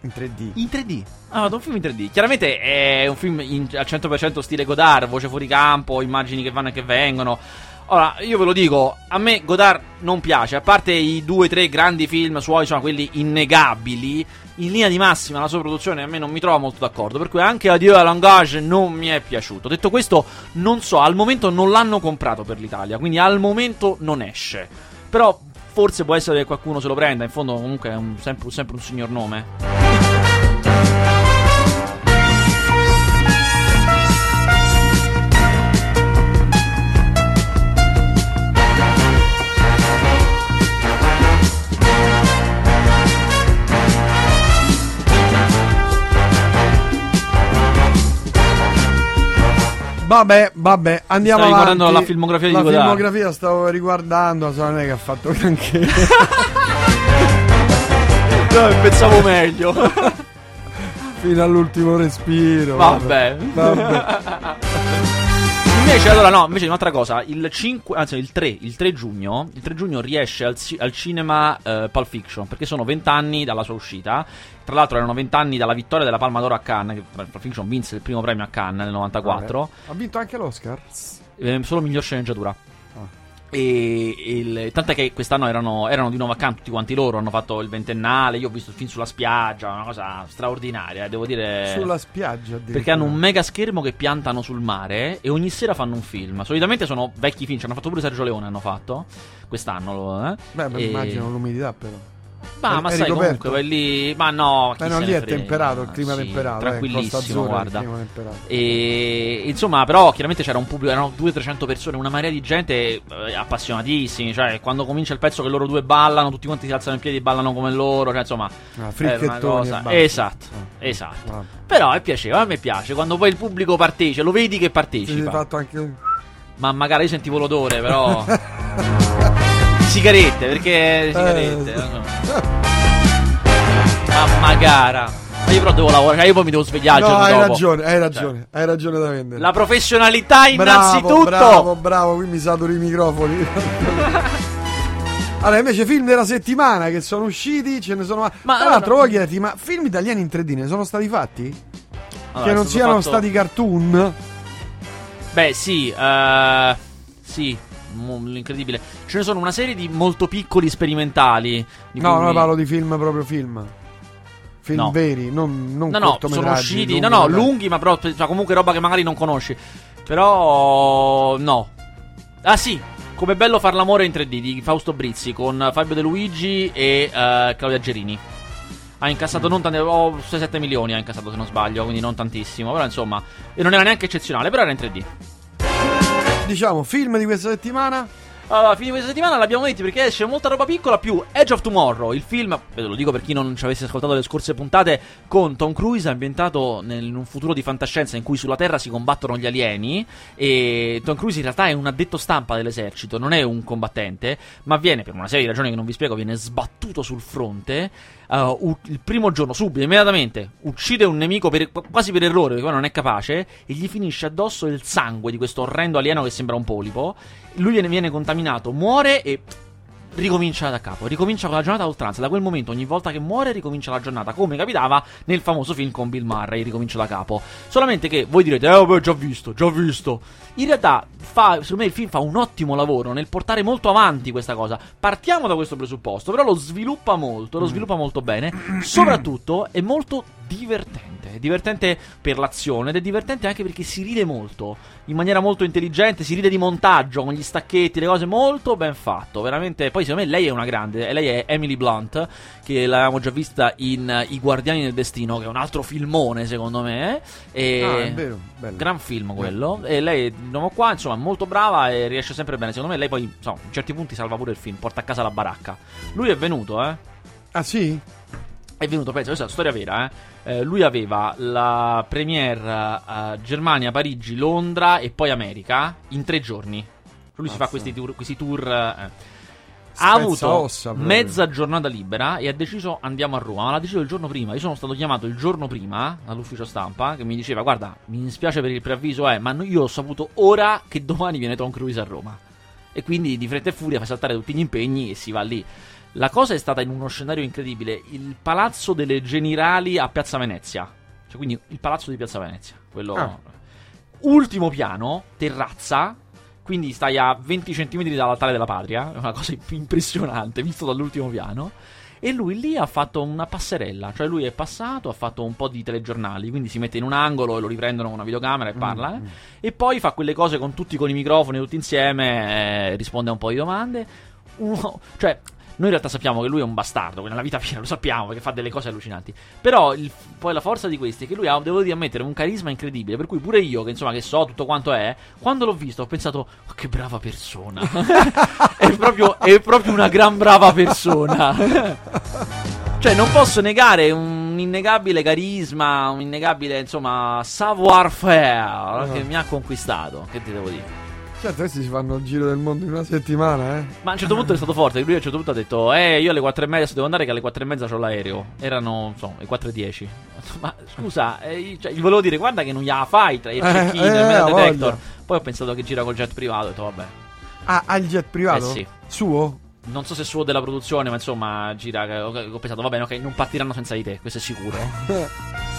In 3D. In 3D. Ah, vado un film in 3D. Chiaramente è un film in- al 100% stile Godard, voce fuori campo, immagini che vanno e che vengono. Ora, io ve lo dico, a me Godard non piace, a parte i due o tre grandi film suoi, insomma, quelli innegabili, in linea di massima la sua produzione a me non mi trova molto d'accordo, per cui anche Adieu à Langage non mi è piaciuto. Detto questo, non so, al momento non l'hanno comprato per l'Italia, quindi al momento non esce. Però forse può essere che qualcuno se lo prenda, in fondo comunque è un- sempre, sempre un signor nome. Vabbè, vabbè, andiamo Stavi avanti. guardando la filmografia di La Godard. filmografia stavo riguardando, so, non è che ha fatto granché. No, pensavo meglio. Fino all'ultimo respiro. Vabbè. Vabbè. Invece, allora, no, invece un'altra cosa. Il 5, anzi, il 3, il 3 giugno, il 3 giugno riesce al, al cinema eh, Pulp Fiction, perché sono 20 anni dalla sua uscita. Tra l'altro erano 20 anni dalla vittoria della Palma d'Oro a Cannes, che Pulp Fiction vinse il primo premio a Cannes nel 94. Ha vinto anche l'Oscar? Eh, solo miglior sceneggiatura. Il, tant'è che quest'anno erano, erano di nuovo a campo tutti quanti loro. Hanno fatto il ventennale. Io ho visto il film sulla spiaggia, una cosa straordinaria, devo dire. Sulla spiaggia. Perché hanno un mega schermo che piantano sul mare e ogni sera fanno un film. Solitamente sono vecchi film, ci hanno fatto pure Sergio Leone, hanno fatto quest'anno. Eh? Beh, ma E- immagino l'umidità però. Ma, È- ma è sai, ricoperto? comunque lì. Ma no, Eh no, lì è temperato, il clima Sì, temperato. eh, Tranquillissimo, Costa Azzurra, guarda. il clima temperato. E insomma, però, chiaramente c'era un pubblico, erano 200-300 persone, una marea di gente eh, appassionatissimi. Cioè, quando comincia il pezzo che loro due ballano, tutti quanti si alzano in piedi e ballano come loro. Cioè, insomma, Ah, una cosa. Esatto, Ah. esatto. Vabbè. Però è piacevole, a me piace. Quando poi il pubblico partecipa, lo vedi che Sì, partecipa. fatto anche Ma magari sentivo l'odore, però. sigarette, perché. Sigarette. Eh. non so. Mamma gara. Ma io però devo lavorare, cioè io poi mi devo svegliare No, hai dopo. ragione, hai ragione, hai ragione da vendere. La professionalità innanzitutto. Bravo, bravo, bravo, qui mi saturi i microfoni. allora, invece film della settimana che sono usciti, ce ne sono... Ma Tra allora- l'altro voglio chiederti, ma film italiani in 3D ne sono stati fatti? Allora, che non siano fatto- stati cartoon? Beh, sì, eh, sì, l'incredibile. Ce ne sono una serie di molto piccoli sperimentali. No, cui- no, parlo di film proprio film. Film No. veri, non, non No, no, sono usciti. No, no, lunghi, ma però cioè, comunque roba che magari non conosci. Però no. Ah, sì. Come bello far l'amore in 3D di Fausto Brizzi con Fabio De Luigi e eh, Claudia Gerini. Ha incassato non tanti, oh, 6-7 milioni ha incassato se non sbaglio, quindi non tantissimo. Però insomma, e non era neanche eccezionale, però era in 3D. Diciamo, film di questa settimana? Allora, fine di questa settimana l'abbiamo detto perché esce molta roba piccola più Edge of Tomorrow, il film, ve lo dico per chi non ci avesse ascoltato le scorse puntate, con Tom Cruise ambientato nel- in un futuro di fantascienza in cui sulla Terra si combattono gli alieni e Tom Cruise in realtà è un addetto stampa dell'esercito, non è un combattente, ma viene, per una serie di ragioni che non vi spiego, viene sbattuto sul fronte uh, il primo giorno, subito, immediatamente, uccide un nemico per- quasi per errore, perché poi non è capace, e gli finisce addosso il sangue di questo orrendo alieno che sembra un polipo. Lui viene, viene contaminato, muore e ricomincia da capo, ricomincia con la giornata a oltranza. Da quel momento, ogni volta che muore, ricomincia la giornata, come capitava nel famoso film con Bill Murray, ricomincia da capo. Solamente che voi direte, eh, vabbè, già visto, già visto. In realtà, fa, secondo me, il film fa un ottimo lavoro nel portare molto avanti questa cosa. Partiamo da questo presupposto, però lo sviluppa molto, lo sviluppa molto bene. Soprattutto è molto divertente. È divertente per l'azione ed è divertente anche perché si ride molto. In maniera molto intelligente, si ride di montaggio con gli stacchetti, le cose molto ben fatto. Veramente. Poi, secondo me, lei è una grande. E lei è Emily Blunt, che l'avevamo già vista in eh, I Guardiani del Destino, che è un altro filmone, secondo me. E... Ah, è vero, bello. Gran film quello. E lei è di nuovo qua, insomma, molto brava e riesce sempre bene. Secondo me, lei poi, insomma, in certi punti salva pure il film, porta a casa la baracca. Lui è venuto, eh. Ah sì? È venuto, penso, questa è una storia vera, eh. Eh, lui aveva la premiere a Germania, Parigi, Londra e poi America in tre giorni. Lui si fa Mazza. questi tour. Questi tour eh. Ha avuto ossa, mezza giornata libera e ha deciso andiamo a Roma. Ma l'ha deciso il giorno prima. Io sono stato chiamato il giorno prima dall'ufficio stampa che mi diceva: Guarda, mi dispiace per il preavviso, eh, ma io ho saputo ora che domani viene Tom Cruise a Roma. E quindi di fretta e furia fa saltare tutti gli impegni e si va lì. La cosa è stata in uno scenario incredibile, il palazzo delle generali a Piazza Venezia. Cioè, quindi il palazzo di Piazza Venezia. Quello... Ah. Ultimo piano, terrazza, quindi stai a 20 cm dall'altare della patria, è una cosa impressionante visto dall'ultimo piano. E lui lì ha fatto una passerella, cioè lui è passato, ha fatto un po' di telegiornali, quindi si mette in un angolo e lo riprendono con una videocamera e parla. eh. E poi fa quelle cose con tutti con i microfoni, tutti insieme, eh, risponde a un po' di domande. Uno, cioè, noi in realtà sappiamo che lui è un bastardo, nella vita piena lo sappiamo perché fa delle cose allucinanti. Però il- poi la forza di questi è che lui ha, devo dire, ammettere un carisma incredibile. Per cui pure io, che insomma, che so tutto quanto è, quando l'ho visto ho pensato, "Oh, che brava persona. è, proprio, è proprio una gran brava persona. Cioè, non posso negare un innegabile carisma, un innegabile, insomma, savoir-faire che mi ha conquistato. Che ti devo dire? Certo, questi si fanno il giro del mondo in una settimana, eh. Ma a un certo punto è stato forte. Lui a un certo punto ha detto: Eh, io alle 4 e mezza devo andare, che alle 4 e mezza ho l'aereo. Erano, insomma, le 4 e 10. Ma scusa, eh, cioè, gli volevo dire, guarda che non gliela fai tra il Eh, check-in eh, e il metal detector. Poi ho pensato che gira col jet privato. Ho detto, vabbè. Ah, ha il jet privato? Eh sì. Suo? Non so se è suo della produzione, ma insomma, gira. ho pensato, va bene, ok, non partiranno senza di te, questo è sicuro.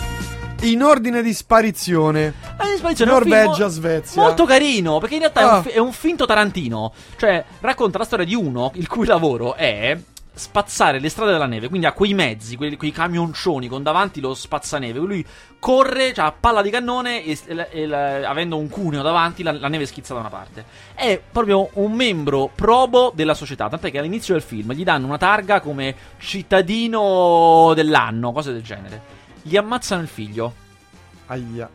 In ordine di sparizione. È un Norvegia, Svezia. Molto carino, perché in realtà è, Ah. un fi- è un finto Tarantino. Cioè, racconta la storia di uno il cui lavoro è spazzare le strade della neve, quindi ha quei mezzi, quei, quei camioncioni con davanti lo spazzaneve. Lui corre, cioè, a palla di cannone e, e e avendo un cuneo davanti, la, la neve schizza da una parte. È proprio un membro probo della società, tant'è che all'inizio del film gli danno una targa come cittadino dell'anno, cose del genere. Gli ammazzano il figlio Aia.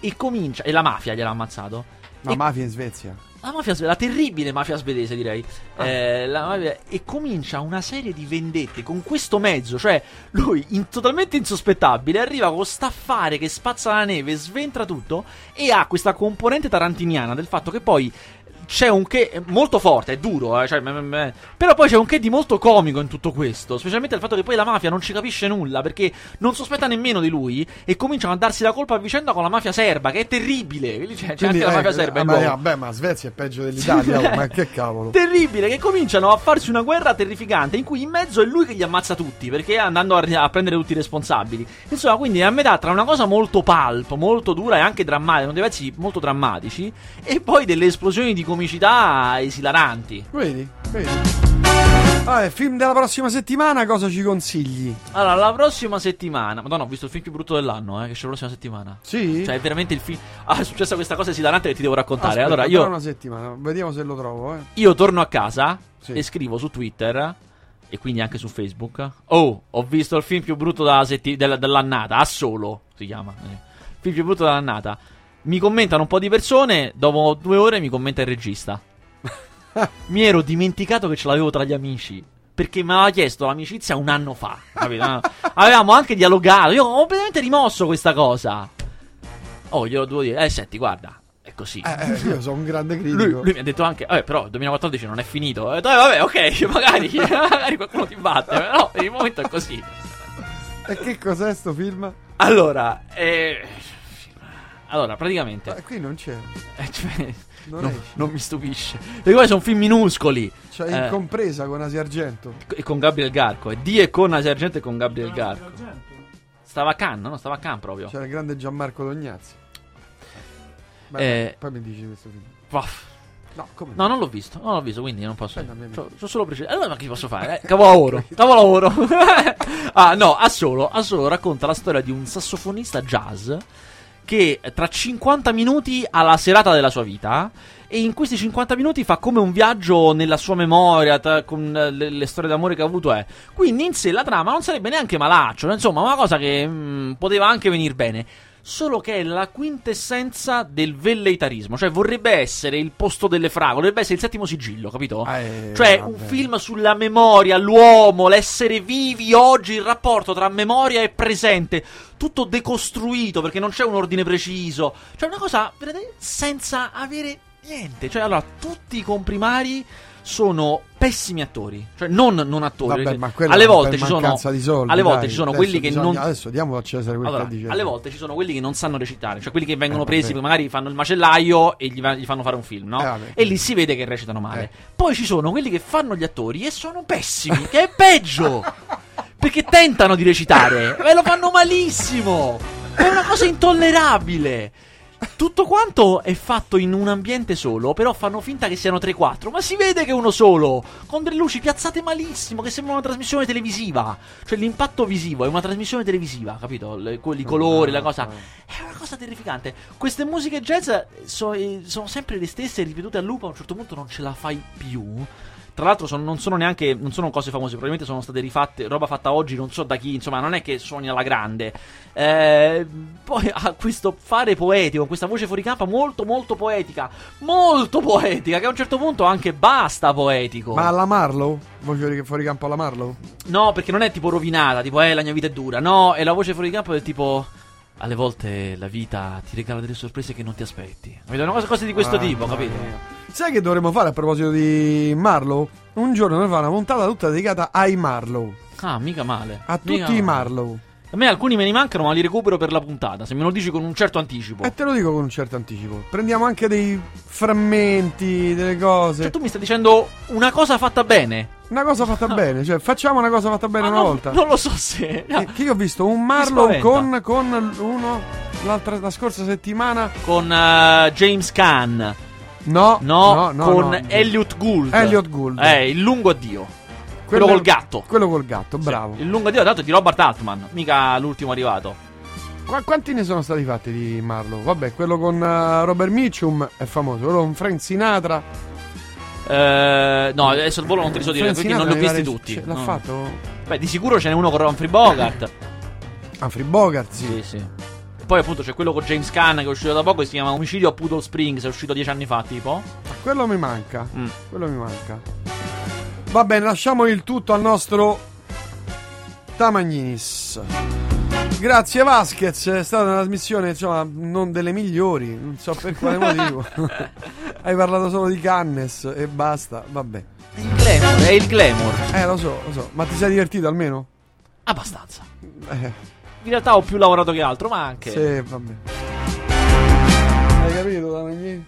e comincia. E la mafia gliel'ha ammazzato. Ma E- mafia in Svezia. la mafia la terribile mafia svedese, direi. Ah. Eh, la mafia- e comincia una serie di vendette con questo mezzo. Cioè, lui, in- totalmente insospettabile, arriva con staffare che spazza la neve, sventra tutto. E ha questa componente tarantiniana del fatto che poi. C'è un che molto forte, è duro, eh, cioè, me- me- però poi c'è un che di molto comico in tutto questo. Specialmente il fatto che poi la mafia non ci capisce nulla perché non sospetta nemmeno di lui e cominciano a darsi la colpa a vicenda con la mafia serba, che è terribile. Quindi C'è, c'è anche la eh, mafia serba ah, in ma, vabbè, ma Svezia è peggio dell'Italia, oh, ma che cavolo. terribile che cominciano a farsi una guerra terrificante in cui in mezzo è lui che li ammazza tutti perché andando a, a prendere tutti i responsabili insomma quindi è a metà tra una cosa molto pulp molto dura e anche drammatica con dei pezzi molto drammatici e poi delle esplosioni di comicità esilaranti Vedi, vedi. Vabbè, film della prossima settimana, cosa ci consigli? allora la prossima settimana madonna ho visto il film più brutto dell'anno eh, che c'è la prossima settimana Sì? cioè è veramente il film ah è successa questa cosa esilarante che ti devo raccontare Aspetta, allora io una settimana, vediamo se lo trovo, eh. Io torno a casa Sì. e scrivo su Twitter e quindi anche su Facebook. Oh, ho visto il film più brutto della setti- della- dell'annata. A solo si chiama. eh. Il film più brutto dell'annata. Mi commentano un po' di persone. Dopo due ore mi commenta il regista. mi ero dimenticato che ce l'avevo tra gli amici. Perché mi aveva chiesto l'amicizia un anno fa. capito? Avevamo anche dialogato. Io ho completamente rimosso questa cosa. Oh, glielo devo dire. Eh, senti, guarda. È così. Eh, eh, io sono un grande critico. Lui, lui mi ha detto anche, eh, però il 2014 non è finito. Ho detto, eh, vabbè, ok, magari, magari qualcuno ti batte, però per il momento è così. E che cos'è sto film? Allora, eh, allora, praticamente, Eh, qui non c'è. eh, cioè, Non no, non mi stupisce. Perché poi sono film minuscoli. C'è Eh. incompresa con Asia Argento. E con Gabriel Garco. E di e con Asia Argento e con Gabriel Garco. Stava a Cannes, no? Stava a Cannes proprio. C'era il grande Gianmarco Dognazzi. Beh, Eh. Poi mi dici questo film. Vaff. No, come No, non l'ho visto, non l'ho visto, quindi non posso. C'ho, c'ho solo preciso. Allora, ma che posso fare? Eh? Capolavoro, capolavoro. ah, no, a solo, a solo racconta la storia di un sassofonista jazz che tra 50 minuti ha la serata della sua vita e in questi 50 minuti fa come un viaggio nella sua memoria tra- con eh, le, le storie d'amore che ha avuto è. Quindi in sé la trama non sarebbe neanche malaccio, insomma, una cosa che mm, poteva anche venire bene. Solo che è la quintessenza del velleitarismo, cioè vorrebbe essere il posto delle fragole, dovrebbe essere il settimo sigillo, capito? Eh, cioè vabbè. un film sulla memoria, l'uomo, l'essere vivi oggi, il rapporto tra memoria e presente, tutto decostruito perché non c'è un ordine preciso. Cioè una cosa vedete, senza avere Niente, cioè allora tutti i comprimari sono pessimi attori, cioè non, non attori. Vabbè, ma alle volte ci sono soldi, alle volte dai. ci sono quelli che bisogna- non Adesso diamo a Cesare quel allora, che alle volte ci sono quelli che non sanno recitare, cioè quelli che vengono Eh, presi, magari fanno il macellaio e gli, va- gli fanno fare un film, no? Eh, vabbè. e lì si vede che recitano male. Eh. Poi ci sono quelli che fanno gli attori e sono pessimi, che è peggio! Perché tentano di recitare e lo fanno malissimo! È una cosa intollerabile! Tutto quanto è fatto in un ambiente solo, però fanno finta che siano 3-4, ma si vede che è uno solo, con delle luci piazzate malissimo, che sembra una trasmissione televisiva. Cioè l'impatto visivo è una trasmissione televisiva, capito? Le- i colori, la cosa... È una cosa terrificante. Queste musiche jazz so- eh, sono sempre le stesse, ripetute a loop, a un certo punto non ce la fai più. Tra l'altro son- non sono neanche non sono cose famose, probabilmente sono state rifatte, roba fatta oggi, non so da chi, insomma, non è che suoni alla grande. Eh, poi ha questo fare poetico, questa voce fuori campo molto molto poetica, molto poetica, che a un certo punto anche basta poetico. Ma alla Marlow? Voce fuori- fuori campo alla Marlow? No, perché non è tipo rovinata, tipo eh la mia vita è dura. No, è la voce fuori campo del tipo alle volte la vita ti regala delle sorprese che non ti aspetti. Una cosa, cose di questo Ah, tipo, capito? Sai che dovremmo fare a proposito di Marlow? Un giorno noi fare una puntata tutta dedicata ai Marlow. Ah, mica male. A Mica tutti i male. Marlow. A me alcuni me ne mancano, ma li recupero per la puntata. Se me lo dici con un certo anticipo. E te lo dico con un certo anticipo. Prendiamo anche dei frammenti, delle cose. Cioè, tu mi stai dicendo una cosa fatta bene. Una cosa fatta bene, cioè facciamo una cosa fatta bene Ma una non, volta. Non lo so se. Eh, Che io ho visto un Marlow spaventa. con, con uno l'altra, la scorsa settimana. Con eh, James Caan. No, No, no, no, con no. Elliot Gould. Elliot Gould. Eh, il lungo addio. Quello, col gatto. Quello col gatto, bravo. Sì, il lungo addio, dato di Robert Altman. Mica l'ultimo arrivato. Qua- quanti ne sono stati fatti di Marlow? Vabbè, quello con eh, Robert Mitchum è famoso, quello con Frank Sinatra. Eh, no, adesso al volo non te li so dire Frank perché non li ho visti pare- tutti. L'ha No. fatto Beh, di sicuro ce n'è uno con Humphrey Bogart. Humphrey Bogart, sì. Sì, sì. Poi appunto c'è quello con James Caan che è uscito da poco che si chiama Omicidio a Poodle Springs, è uscito dieci anni fa tipo. Quello mi manca. Mm. Quello mi manca. Va bene, lasciamo il tutto al nostro Tamagninis. Grazie Vasquez, è stata una trasmissione insomma non delle migliori, non so per quale motivo. Hai parlato solo di Cannes e basta, vabbè. Il glamour, è il glamour. Eh, lo so, lo so, ma ti sei divertito almeno? Abbastanza. Eh, In realtà ho più lavorato che altro, ma anche. sì, vabbè. Hai capito Tamagninis?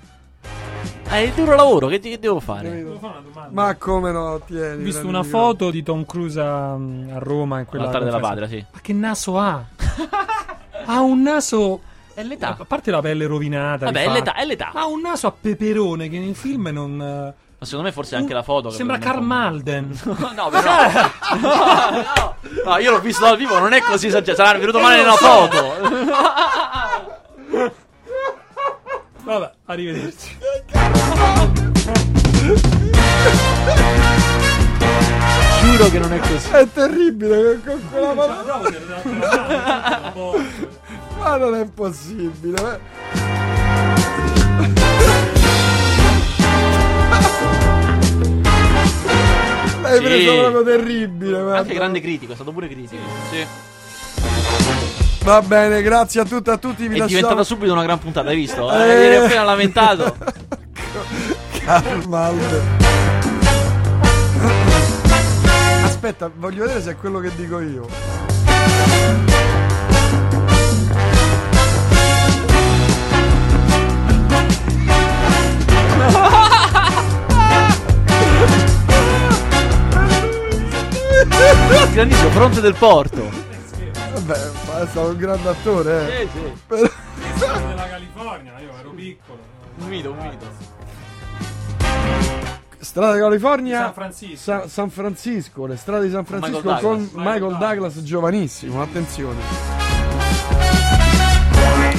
È il duro lavoro, che, che devo fare? Capito? fare una domanda? Ma come no, tieni. Ho visto una foto di Tom Cruise a, a Roma in quella L'altare della patria, sì. Ma che naso ha? ha un naso È l'età. a parte la pelle rovinata, Vabbè, è l'età, è l'età. Ha un naso a peperone che nel film non Ma secondo me forse anche la foto. Sembra Karl. Malden. No, però. no, no. No, io l'ho visto dal vivo, non è così esagerato. Sarà venuto male nella foto. Vabbè, arrivederci. Giuro che non è così. È terribile con quella mano. Ma non è possibile. L'hai Sì. preso proprio terribile. guarda. Anche grande critico, è stato pure critico. Sì. Va bene, grazie a tutte e a tutti. Vi È lasciamo. diventata subito una gran puntata, hai visto? Eh. Eh, Eri appena lamentato. Malden. Aspetta, voglio vedere se è quello che dico io. Grandissimo, fronte del porto. Vabbè, ma è stato un grande attore, eh. Sì, sì. Però- della California, io ero piccolo. Un mito, un mito. Strada California, San Francisco. Sa- San Francisco, le strade di San Francisco Michael con Douglas. Michael, Michael Douglas, giovanissimo, attenzione.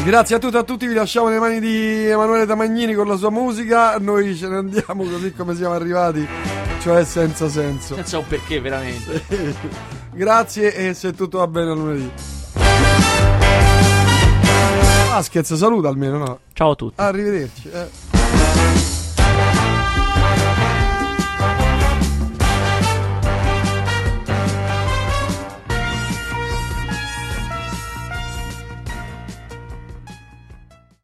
Grazie a tutti e a tutti, vi lasciamo nelle mani di Emanuele Tamagnini con la sua musica, noi ce ne andiamo così come siamo arrivati, cioè senza senso. Senza un perché, veramente. Grazie e se tutto va bene a lunedì. Vasquez saluta almeno, no? Ciao a tutti. Arrivederci. eh.